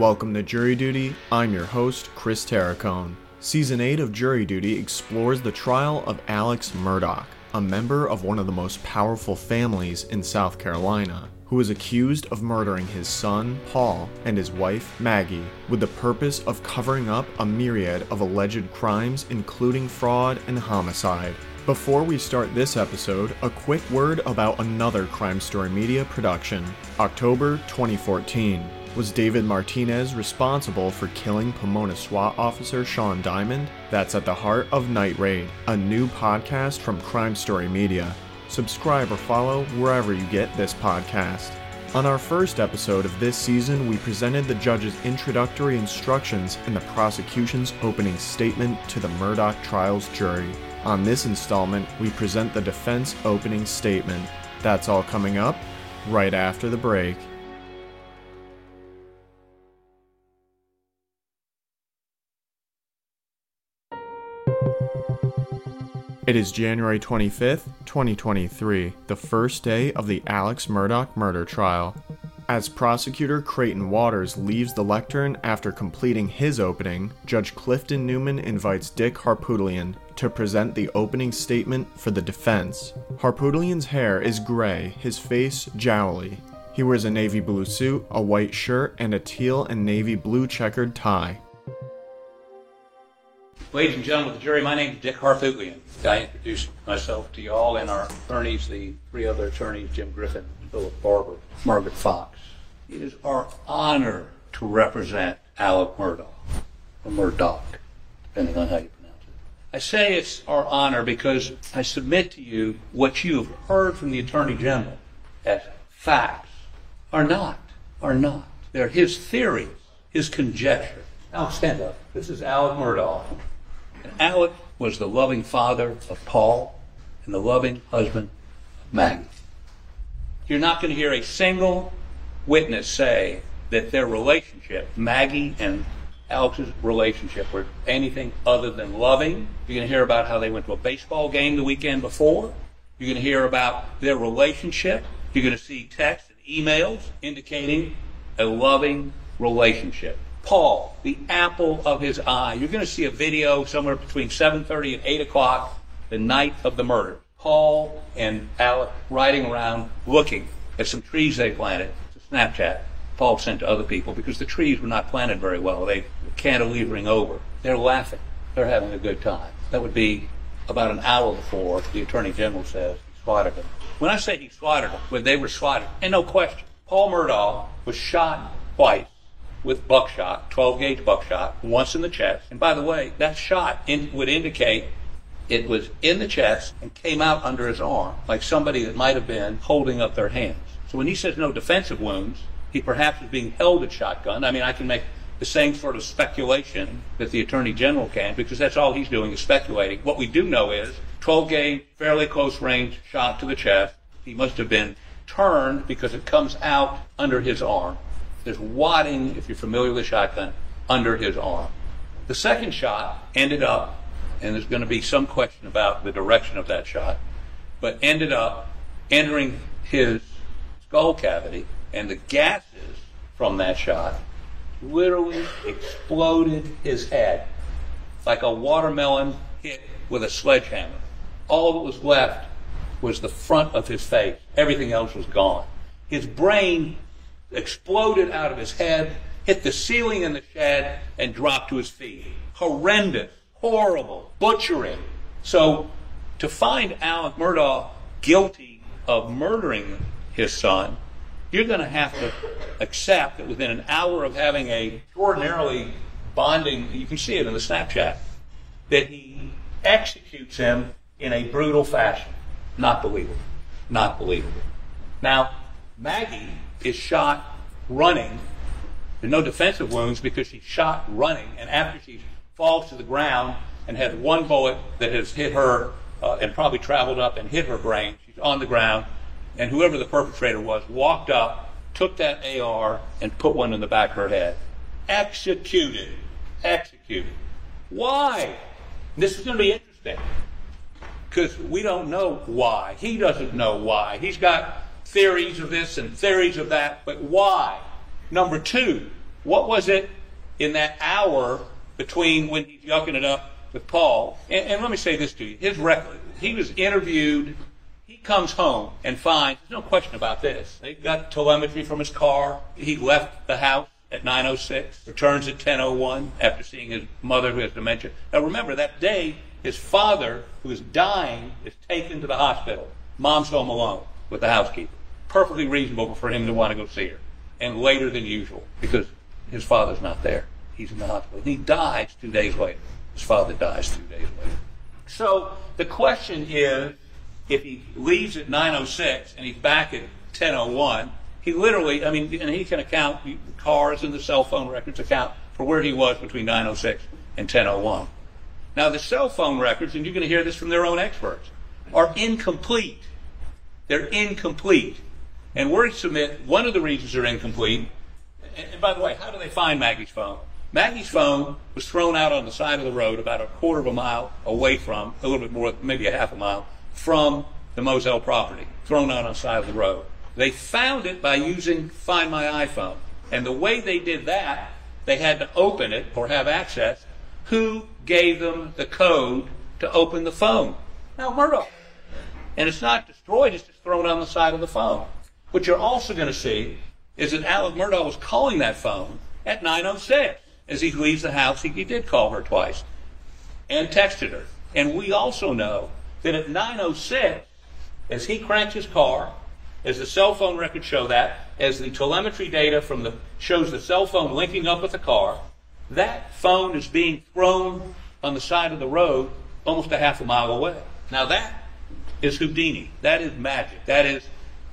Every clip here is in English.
Welcome to Jury Duty. I'm your host, Chris Terracone. Season 8 of Jury Duty explores the trial of Alex Murdaugh, a member of one of the most powerful families in South Carolina, who is accused of murdering his son, Paul, and his wife, Maggie, with the purpose of covering up a myriad of alleged crimes, including fraud and homicide. Before we start this episode, a quick word about another Crime Story Media production. October 2014. Was David Martinez responsible for killing Pomona SWAT officer Shaun Diamond? That's at the heart of Night Raid, a new podcast from Crime Story Media. Subscribe or follow wherever you get this podcast. On our first episode of this season, we presented the judge's introductory instructions and the prosecution's opening statement to the Murdaugh trial's jury. On this installment, we present the defense opening statement. That's all coming up right after the break. It is January 25th, 2023, the first day of the Alex Murdaugh murder trial. As prosecutor Creighton Waters leaves the lectern after completing his opening, Judge Clifton Newman invites Dick Harpootlian to present the opening statement for the defense. Harpootlian's hair is gray, his face jowly. He wears a navy blue suit, a white shirt, and a teal and navy blue checkered tie. Ladies and gentlemen of the jury, my name is Dick Harpootlian. I introduce myself to you all and our attorneys, the three other attorneys, Jim Griffin, Philip Barber, Margaret Fox. It is our honor to represent Alec Murdaugh, or Murdoch, depending on how you pronounce it. I say it's our honor because I submit to you what you have heard from the Attorney General as facts are not, are not. They're his theories, his conjecture. Now stand up. This is Alec Murdaugh. And Alec was the loving father of Paul and the loving husband of Maggie. You're not going to hear a single witness say that their relationship, Maggie and Alex's relationship, were anything other than loving. You're going to hear about how they went to a baseball game the weekend before. You're going to hear about their relationship. You're going to see texts and emails indicating a loving relationship. Paul, the apple of his eye. You're going to see a video somewhere between 7:30 and 8 o'clock the night of the murder. Paul and Alec riding around looking at some trees they planted. It's a Snapchat. Paul sent to other people because the trees were not planted very well. They were cantilevering over. They're laughing. They're having a good time. That would be about an hour before the Attorney General says he swatted them. When I say he swatted them, when they were swatted, and no question, Paul Murdaugh was shot twice with buckshot, 12 gauge buckshot, once in the chest. And by the way, that shot in, would indicate it was in the chest and came out under his arm, like somebody that might have been holding up their hands. So when he says no defensive wounds, he perhaps was being held at shotgun. I mean, I can make the same sort of speculation that the Attorney General can, because that's all he's doing is speculating. What we do know is 12 gauge, fairly close range shot to the chest. He must have been turned because it comes out under his arm. There's wadding, if you're familiar with a shotgun, under his arm. The second shot ended up, and there's going to be some question about the direction of that shot, but ended up entering his skull cavity, and the gases from that shot literally exploded his head like a watermelon hit with a sledgehammer. All that was left was the front of his face. Everything else was gone. His brain exploded out of his head, hit the ceiling in the shed, and dropped to his feet. Horrendous, horrible, butchering. So to find Alec Murdaugh guilty of murdering his son, you're going to have to accept that within an hour of having a extraordinarily bonding, you can see it in the Snapchat, that he executes him in a brutal fashion. Not believable. Not believable. Now, Maggie is shot running. There's no defensive wounds because she's shot running, and after she falls to the ground and has one bullet that has hit her uh, and probably traveled up and hit her brain, she's on the ground, and whoever the perpetrator was walked up, took that AR, and put one in the back of her head. Executed. Executed. Why? This is going to be interesting because we don't know why. He doesn't know why. He's got theories of this and theories of that, but why? Number two, What was it in that hour between when he's yucking it up with Paul? And, and let me say this to you. His record, he was interviewed. He comes home and finds, there's no question about this. They got telemetry from his car. He left the house at 9.06, returns at 10.01 after seeing his mother who has dementia. Now remember, that day, his father, who is dying, is taken to the hospital. Mom's home alone with the housekeeper. Perfectly reasonable for him to want to go see her. And later than usual, because his father's not there. He's in the hospital. He dies two days later. His father dies two days later. So the question is, if he leaves at 9.06 and he's back at 10.01, he literally, I mean, and he can account, the cars and the cell phone records account for where he was between 9.06 and 10.01. Now, the cell phone records, and you're going to hear this from their own experts, are incomplete. They're incomplete. And we submit one of the reasons they're incomplete. And by the way, how do they find Maggie's phone? Maggie's phone was thrown out on the side of the road about a quarter of a mile away from, a little bit more, maybe a half a mile, from the Moselle property, thrown out on the side of the road. They found it by using Find My iPhone. And the way they did that, they had to open it or have access. Who gave them the code to open the phone? Now, Murdoch. And it's not destroyed, it's just thrown on the side of the phone. What you're also going to see is that Alex Murdaugh was calling that phone at 9.06. As he leaves the house, he, he did call her twice and texted her. And we also know that at 9.06, as he cranked his car, as the cell phone records show that, as the telemetry data from the shows the cell phone linking up with the car, that phone is being thrown on the side of the road almost a half a mile away. Now that is Houdini. That is magic. That is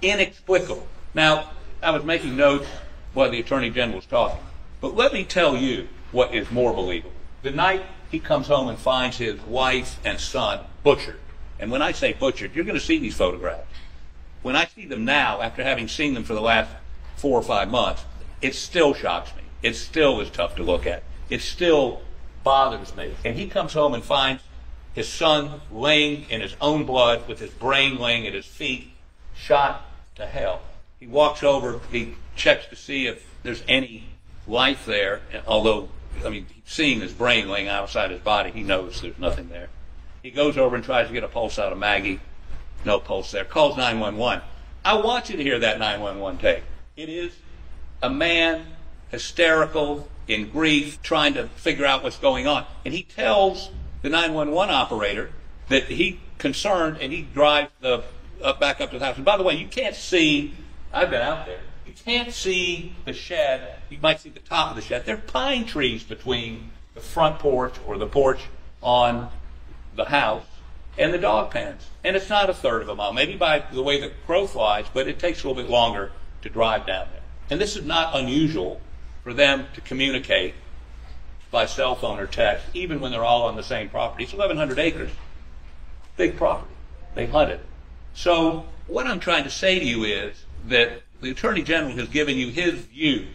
inexplicable. Now, I was making notes while the Attorney General was talking. But let me tell you what is more believable. The night he comes home and finds his wife and son butchered. And when I say butchered, you're going to see these photographs. When I see them now, after having seen them for the last four or five months, it still shocks me. It still is tough to look at. It still bothers me. And he comes home and finds his son laying in his own blood with his brain laying at his feet, shot to hell. He walks over, he checks to see if there's any life there, although, I mean, seeing his brain laying outside his body, he knows there's nothing there. He goes over and tries to get a pulse out of Maggie. No pulse there. Calls 911. I want you to hear that 911 tape. It is a man hysterical, in grief, trying to figure out what's going on. And he tells the 911 operator that he concerned and he drives the up back up to the house. And by the way, you can't see. I've been out there. You can't see the shed. You might see the top of the shed. There are pine trees between the front porch or the porch on the house and the dog pens. And it's not a third of a mile, maybe by the way the crow flies, but it takes a little bit longer to drive down there. And this is not unusual for them to communicate by cell phone or text, even when they're all on the same property. It's 1,100 acres. Big property. They hunted. So what I'm trying to say to you is that the Attorney General has given you his view.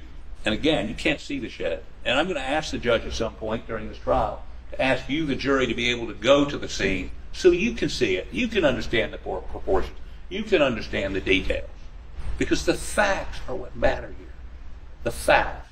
And again, you can't see the shed. And I'm going to ask the judge at some point during this trial to ask you, the jury, to be able to go to the scene so you can see it. You can understand the proportions. You can understand the details. Because the facts are what matter here. The facts.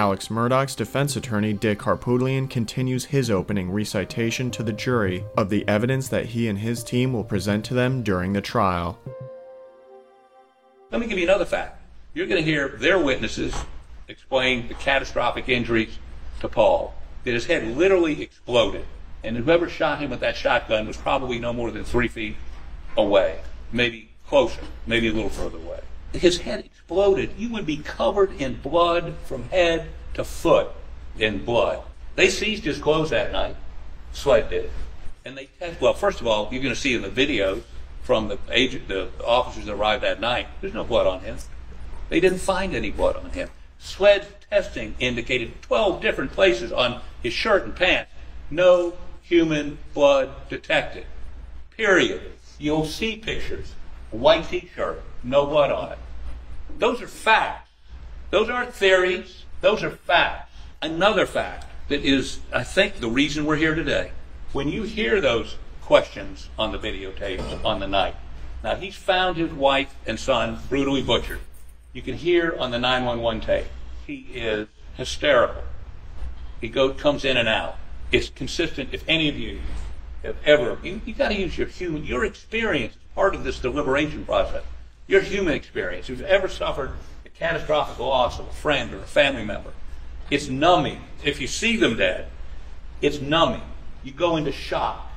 Alex Murdaugh's defense attorney Dick Harpootlian continues his opening recitation to the jury of the evidence that he and his team will present to them during the trial. Let me give you another fact. You're going to hear their witnesses explain the catastrophic injuries to Paul, that his head literally exploded, and whoever shot him with that shotgun was probably no more than three feet away, maybe closer, maybe a little further away his head exploded, you would be covered in blood from head to foot in blood. They seized his clothes that night. SLED did. And they test, well, first of all, you're going to see in the videos from the agent, the officers that arrived that night, there's no blood on him. They didn't find any blood on him. SLED testing indicated 12 different places on his shirt and pants. No human blood detected. Period. You'll see pictures. White t-shirt, no blood on it. Those are facts. Those aren't theories. Those are facts. Another fact that is, I think, the reason we're here today. When you hear those questions on the videotapes on the night, now he's found his wife and son brutally butchered. You can hear on the 911 tape. He is hysterical. He go, comes in and out. It's consistent. If any of you have ever, you, you got to use your human, your experience part of this deliberation process. Your human experience. You've ever suffered a catastrophic loss of a friend or a family member, it's numbing. If you see them dead, it's numbing. You go into shock.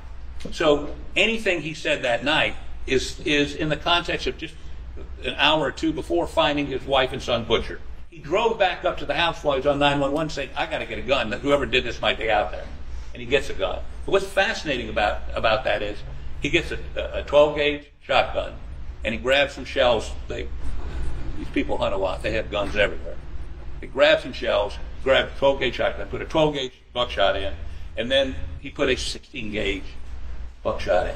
So anything he said that night is is in the context of just an hour or two before finding his wife and son butchered. He drove back up to the house while he was on 911 saying, I got to get a gun. Whoever did this might be out there. And he gets a gun. But what's fascinating about, about that is he gets a, a 12 gauge shotgun and he grabs some shells. They, these people hunt a lot. They have guns everywhere. He grabs some shells, grabbed a 12 gauge shotgun, put a 12 gauge buckshot in, and then he put a 16 gauge buckshot in.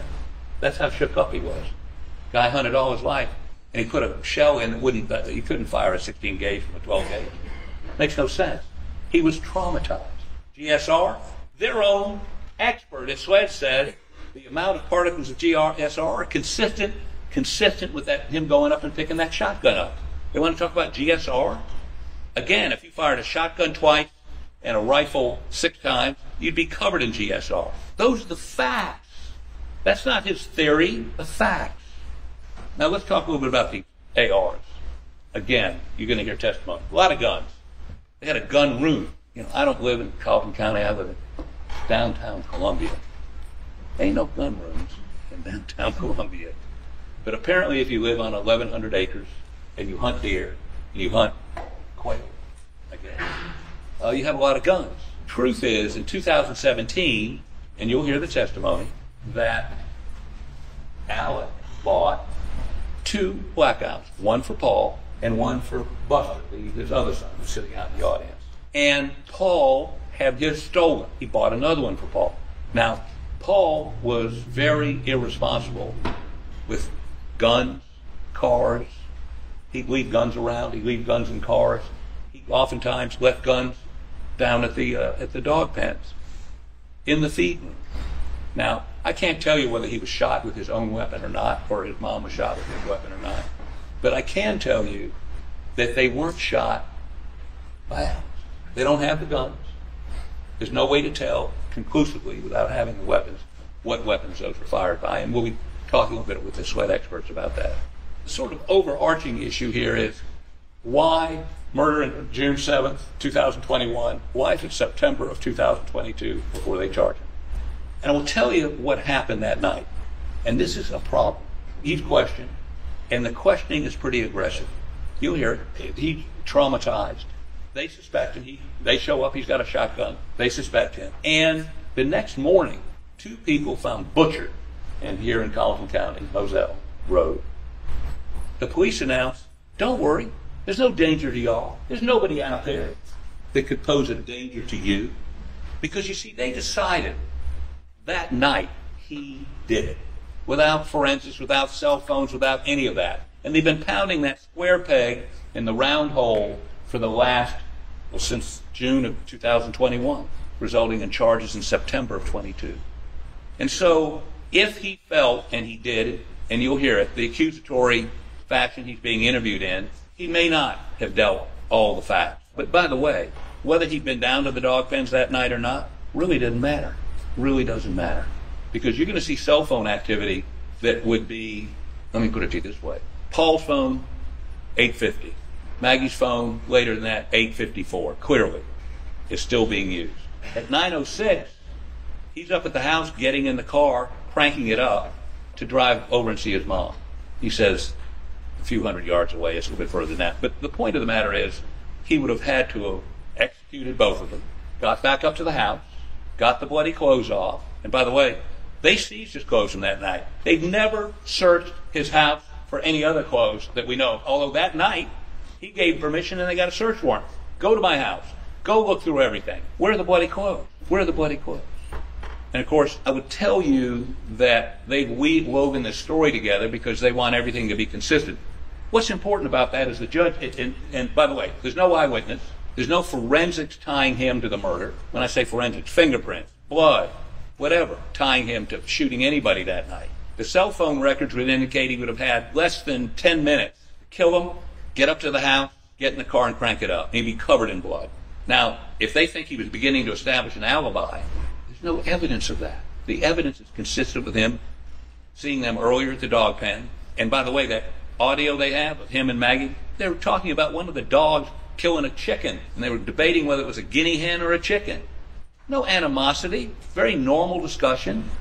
That's how shook up he was. Guy hunted all his life, and he put a shell in that wouldn't. He couldn't fire a 16 gauge from a 12 gauge. Makes no sense. He was traumatized. GSR, their own expert at SLED said the amount of particles of GSR are consistent, consistent with that him going up and picking that shotgun up. They want to talk about GSR. Again, if you fired a shotgun twice and a rifle six times, you'd be covered in GSR. Those are the facts. That's not his theory, the facts. Now let's talk a little bit about the ARs. Again, you're going to hear testimony. A lot of guns. They had a gun room. You know, I don't live in Colleton County. I live in downtown Columbia. Ain't no gun rooms in downtown Columbia. But apparently, if you live on 1,100 acres and you hunt deer and you hunt quail, again, uh, you have a lot of guns. Truth is, in 2017, and you'll hear the testimony, that Alec bought two blackouts, one for Paul and one for Buster, his other son, who's sitting out in the audience. And Paul had his stolen. He bought another one for Paul. Now, Paul was very irresponsible with guns, cars. He'd leave guns around. He'd leave guns in cars. He oftentimes left guns down at the uh, at the dog pens in the feed. Now, I can't tell you whether he was shot with his own weapon or not, or his mom was shot with his weapon or not. But I can tell you that they weren't shot by. They don't have the guns. There's no way to tell conclusively without having the weapons what weapons those were fired by. And we'll be talking a little bit with the SLED experts about that. The sort of overarching issue here is why murder in June 7th, 2021? Why is it September of 2022 before they charge him? And I will tell you what happened that night. And this is a problem. He's questioned, and the questioning is pretty aggressive. You'll hear it. He's traumatized. They suspect him. He, they show up. He's got a shotgun. They suspect him. And the next morning, two people found butchered and here in Colleton County, Moselle Road. The police announced, don't worry, there's no danger to y'all. There's nobody out there that could pose a danger to you. Because you see, they decided that night he did it. Without forensics, without cell phones, without any of that. And they've been pounding that square peg in the round hole for the last, well, since June of 2021, resulting in charges in September of 22. And so, if he felt, and he did, and you'll hear it, the accusatory fashion he's being interviewed in, he may not have dealt all the facts. But by the way, whether he'd been down to the dog pens that night or not really didn't matter. Really doesn't matter. Because you're going to see cell phone activity that would be, let me put it to you this way. Paul's phone, 850. Maggie's phone, later than that, 854. Clearly, is still being used. At 906, he's up at the house getting in the car, cranking it up to drive over and see his mom. He says, a few hundred yards away. It's a little bit further than that. But the point of the matter is, he would have had to have executed both of them. Got back up to the house, got the bloody clothes off. And by the way, they seized his clothes from that night. They've never searched his house for any other clothes that we know of. Although that night, he gave permission and they got a search warrant. Go to my house. Go look through everything. Where are the bloody clothes? Where are the bloody clothes? And of course, I would tell you that they've woven this story together because they want everything to be consistent. What's important about that is the judge, and, and by the way, there's no eyewitness. There's no forensics tying him to the murder. When I say forensics, fingerprints, blood, whatever, tying him to shooting anybody that night. The cell phone records would indicate he would have had less than 10 minutes to kill him, get up to the house, get in the car and crank it up. He'd be covered in blood. Now, if they think he was beginning to establish an alibi, there's no evidence of that. The evidence is consistent with him seeing them earlier at the dog pen. And by the way, that audio they have of him and Maggie, they were talking about one of the dogs killing a chicken, and they were debating whether it was a guinea hen or a chicken. No animosity, very normal discussion.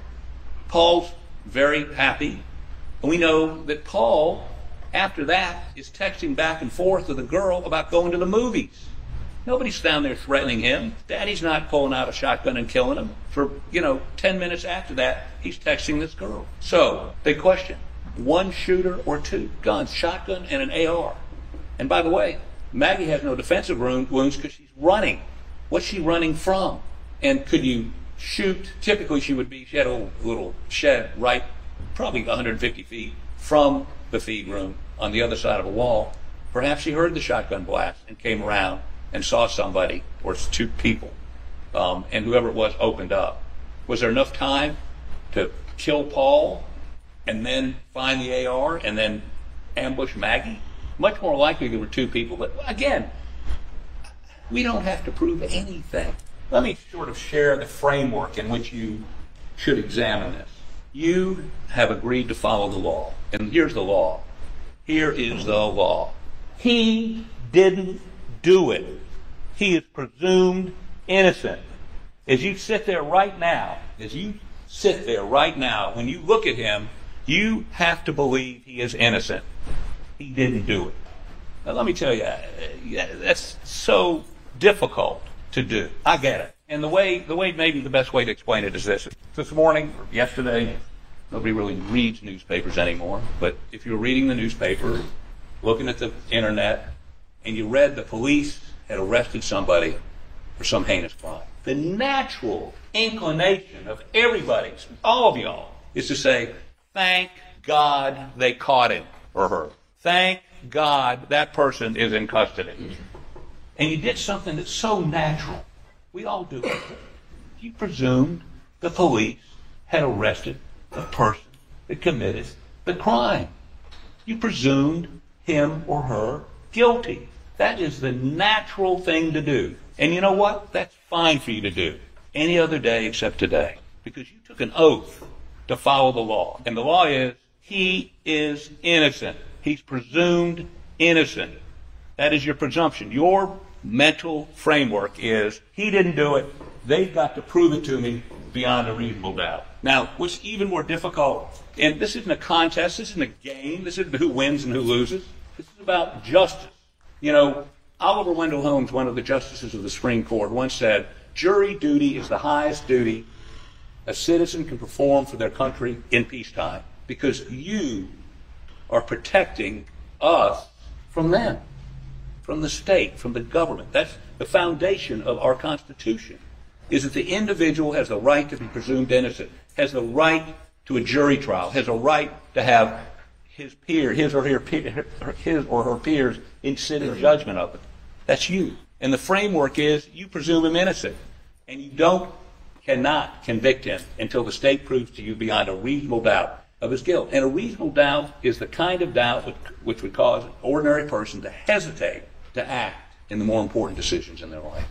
Paul's very happy. And we know that Paul, after that, is texting back and forth with a girl about going to the movies. Nobody's down there threatening him. Daddy's not pulling out a shotgun and killing him. For, you know, 10 minutes after that, he's texting this girl. So, big question. One shooter or two guns, shotgun and an AR. And by the way, Maggie has no defensive wounds because she's running. What's she running from? And could you shoot? Typically, she would be, she had a little shed right, probably 150 feet from the feed room on the other side of a wall. Perhaps he heard the shotgun blast and came around and saw somebody or two people, um, and whoever it was opened up. Was there enough time to kill Paul and then find the AR and then ambush Maggie? Much more likely there were two people, but again, we don't have to prove anything. Let me sort of share the framework in which you should examine this. You have agreed to follow the law, and here's the law. Here is the law. He didn't do it. He is presumed innocent. As you sit there right now, as you sit there right now, when you look at him, you have to believe he is innocent. He didn't do it. Now, let me tell you, that's so difficult to do. I get it. And the way, the way, maybe the best way to explain it is this. This morning, yesterday, nobody really reads newspapers anymore, but if you're reading the newspaper, looking at the internet, and you read the police had arrested somebody for some heinous crime, the natural inclination of everybody, all of y'all, is to say, thank God they caught him or her. Thank God that person is in custody. And you did something that's so natural. We all do it. You presumed the police had arrested the person that committed the crime. You presumed him or her guilty. That is the natural thing to do. And you know what? That's fine for you to do any other day except today. Because you took an oath to follow the law. And the law is, he is innocent. He's presumed innocent. That is your presumption. Your mental framework is he didn't do it. They've got to prove it to me beyond a reasonable doubt. Now, what's even more difficult, and this isn't a contest, this isn't a game, this isn't who wins and who loses. This is about justice. You know, Oliver Wendell Holmes, one of the justices of the Supreme Court, once said, jury duty is the highest duty a citizen can perform for their country in peacetime because you are protecting us from them, from the state, from the government. That's the foundation of our Constitution, is that the individual has the right to be presumed innocent, has the right to a jury trial, has a right to have his peer, his or her, his or her peers in sit in judgment of it. That's you. And the framework is you presume him innocent. And you don't, cannot convict him until the state proves to you beyond a reasonable doubt of his guilt. And a reasonable doubt is the kind of doubt which would cause an ordinary person to hesitate to act in the more important decisions in their life.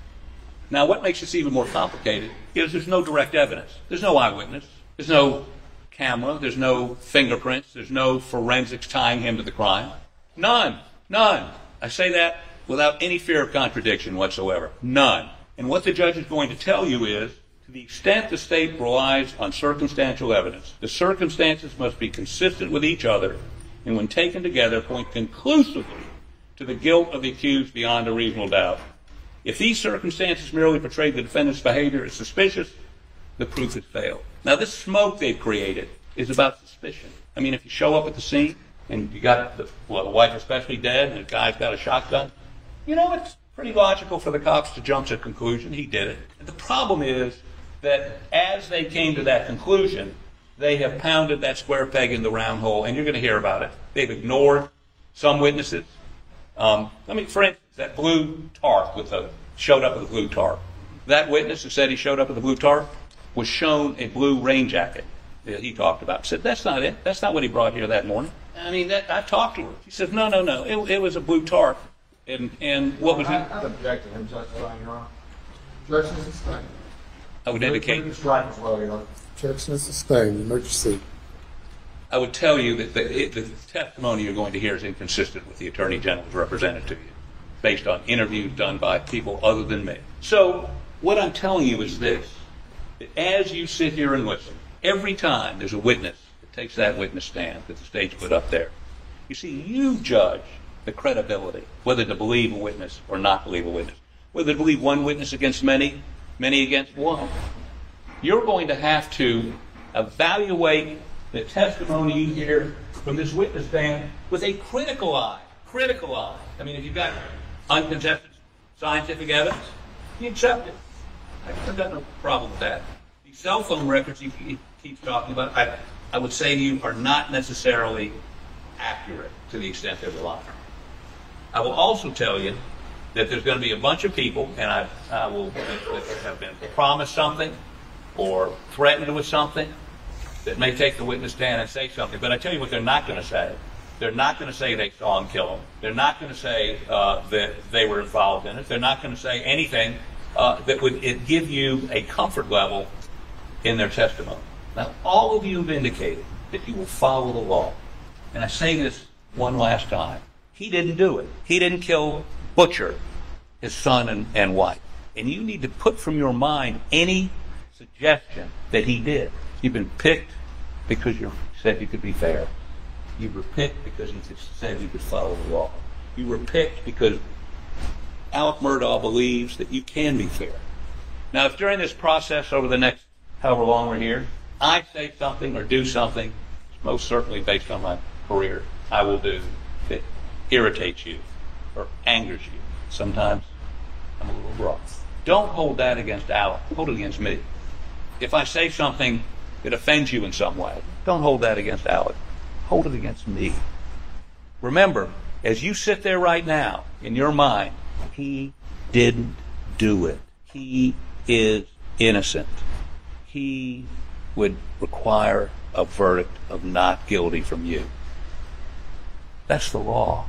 Now, what makes this even more complicated is there's no direct evidence. There's no eyewitness. There's no camera. There's no fingerprints. There's no forensics tying him to the crime. None. None. I say that without any fear of contradiction whatsoever. None. And what the judge is going to tell you is to the extent the state relies on circumstantial evidence, the circumstances must be consistent with each other and when taken together point conclusively to the guilt of the accused beyond a reasonable doubt. If these circumstances merely portray the defendant's behavior as suspicious, the proof has failed. Now, this smoke they've created is about suspicion. I mean, if you show up at the scene and you got the, well, the wife especially dead and the guy's got a shotgun, you know, it's pretty logical for the cops to jump to a conclusion. He did it. The problem is that as they came to that conclusion, they have pounded that square peg in the round hole, and you're going to hear about it. They've ignored some witnesses. Um, let me, for instance, that blue tarp with the showed up with a blue tarp. That witness who said he showed up with a blue tarp was shown a blue rain jacket that he talked about. Said that's not it. That's not what he brought here that morning. I mean, that, I talked to her. She said, no, no, no. It, it was a blue tarp. And and what was I, it? I object to him testifying, Your Honor. Objection is sustained. I would indicate. Please strike as well, Your Honor. Objection is sustained. Emergency. I would tell you that the, it, the testimony you're going to hear is inconsistent with the Attorney General's represented to you, based on interviews done by people other than me. So, what I'm telling you is this that as you sit here and listen, every time there's a witness that takes that witness stand that the state's put up there, you see, you judge the credibility, whether to believe a witness or not believe a witness, whether to believe one witness against many, many against one you're going to have to evaluate the testimony you hear from this witness stand with a critical eye. Critical eye. I mean, if you've got uncontested scientific evidence, he accept it. I've got no problem with that. The cell phone records he, keep- keep talking about, I, I would say to you, are not necessarily accurate to the extent they're reliable. I will also tell you that there's going to be a bunch of people, and I, I will, have been promised something or threatened with something that may take the witness stand and say something. But I tell you what they're not going to say. They're not going to say they saw him kill him. They're not going to say uh, that they were involved in it. They're not going to say anything uh, that would give you a comfort level in their testimony. Now, all of you have indicated that you will follow the law. And I say this one last time. He didn't do it. He didn't kill Butcher, his son and, and wife. And you need to put from your mind any suggestion that he did. You've been picked because you said you could be fair. You were picked because you said you could follow the law. You were picked because Alec Murdaugh believes that you can be fair. Now, if during this process over the next however long we're here, I say something or do something, most certainly based on my career, I will do that irritates you or angers you. Sometimes I'm a little rough. Don't hold that against Alec. Hold it against me. If I say something that offends you in some way, don't hold that against Alec. Hold it against me. Remember, as you sit there right now, in your mind, he didn't do it. He is innocent. He would require a verdict of not guilty from you. That's the law.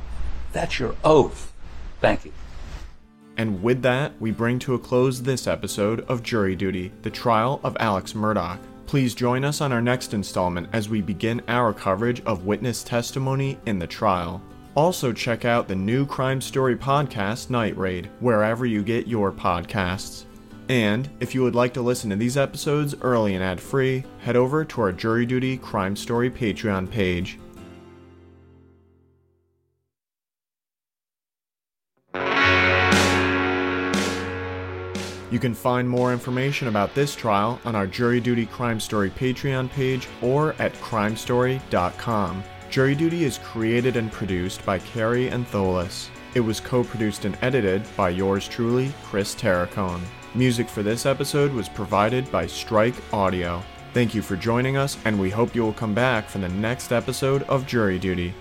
That's your oath. Thank you. And with that, we bring to a close this episode of Jury Duty, the trial of Alex Murdaugh. Please join us on our next installment as we begin our coverage of witness testimony in the trial. Also, check out the new crime story podcast, Night Raid, wherever you get your podcasts. And if you would like to listen to these episodes early and ad free, head over to our Jury Duty Crime Story Patreon page. You can find more information about this trial on our Jury Duty Crime Story Patreon page or at crimestory.com. Jury Duty is created and produced by Kary Antholis. It was co produced and edited by yours truly, Chris Terracone. Music for this episode was provided by Strike Audio. Thank you for joining us, and we hope you will come back for the next episode of Jury Duty.